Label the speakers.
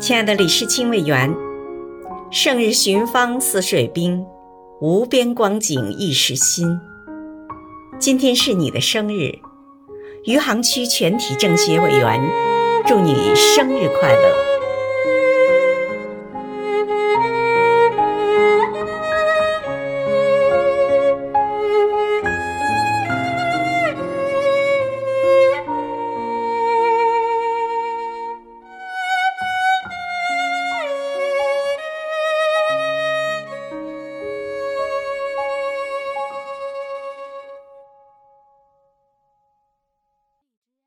Speaker 1: 亲爱的李世清委员，胜日寻芳泗水滨，无边光景一时新。今天是你的生日，余杭区全体政协委员祝你生日快乐。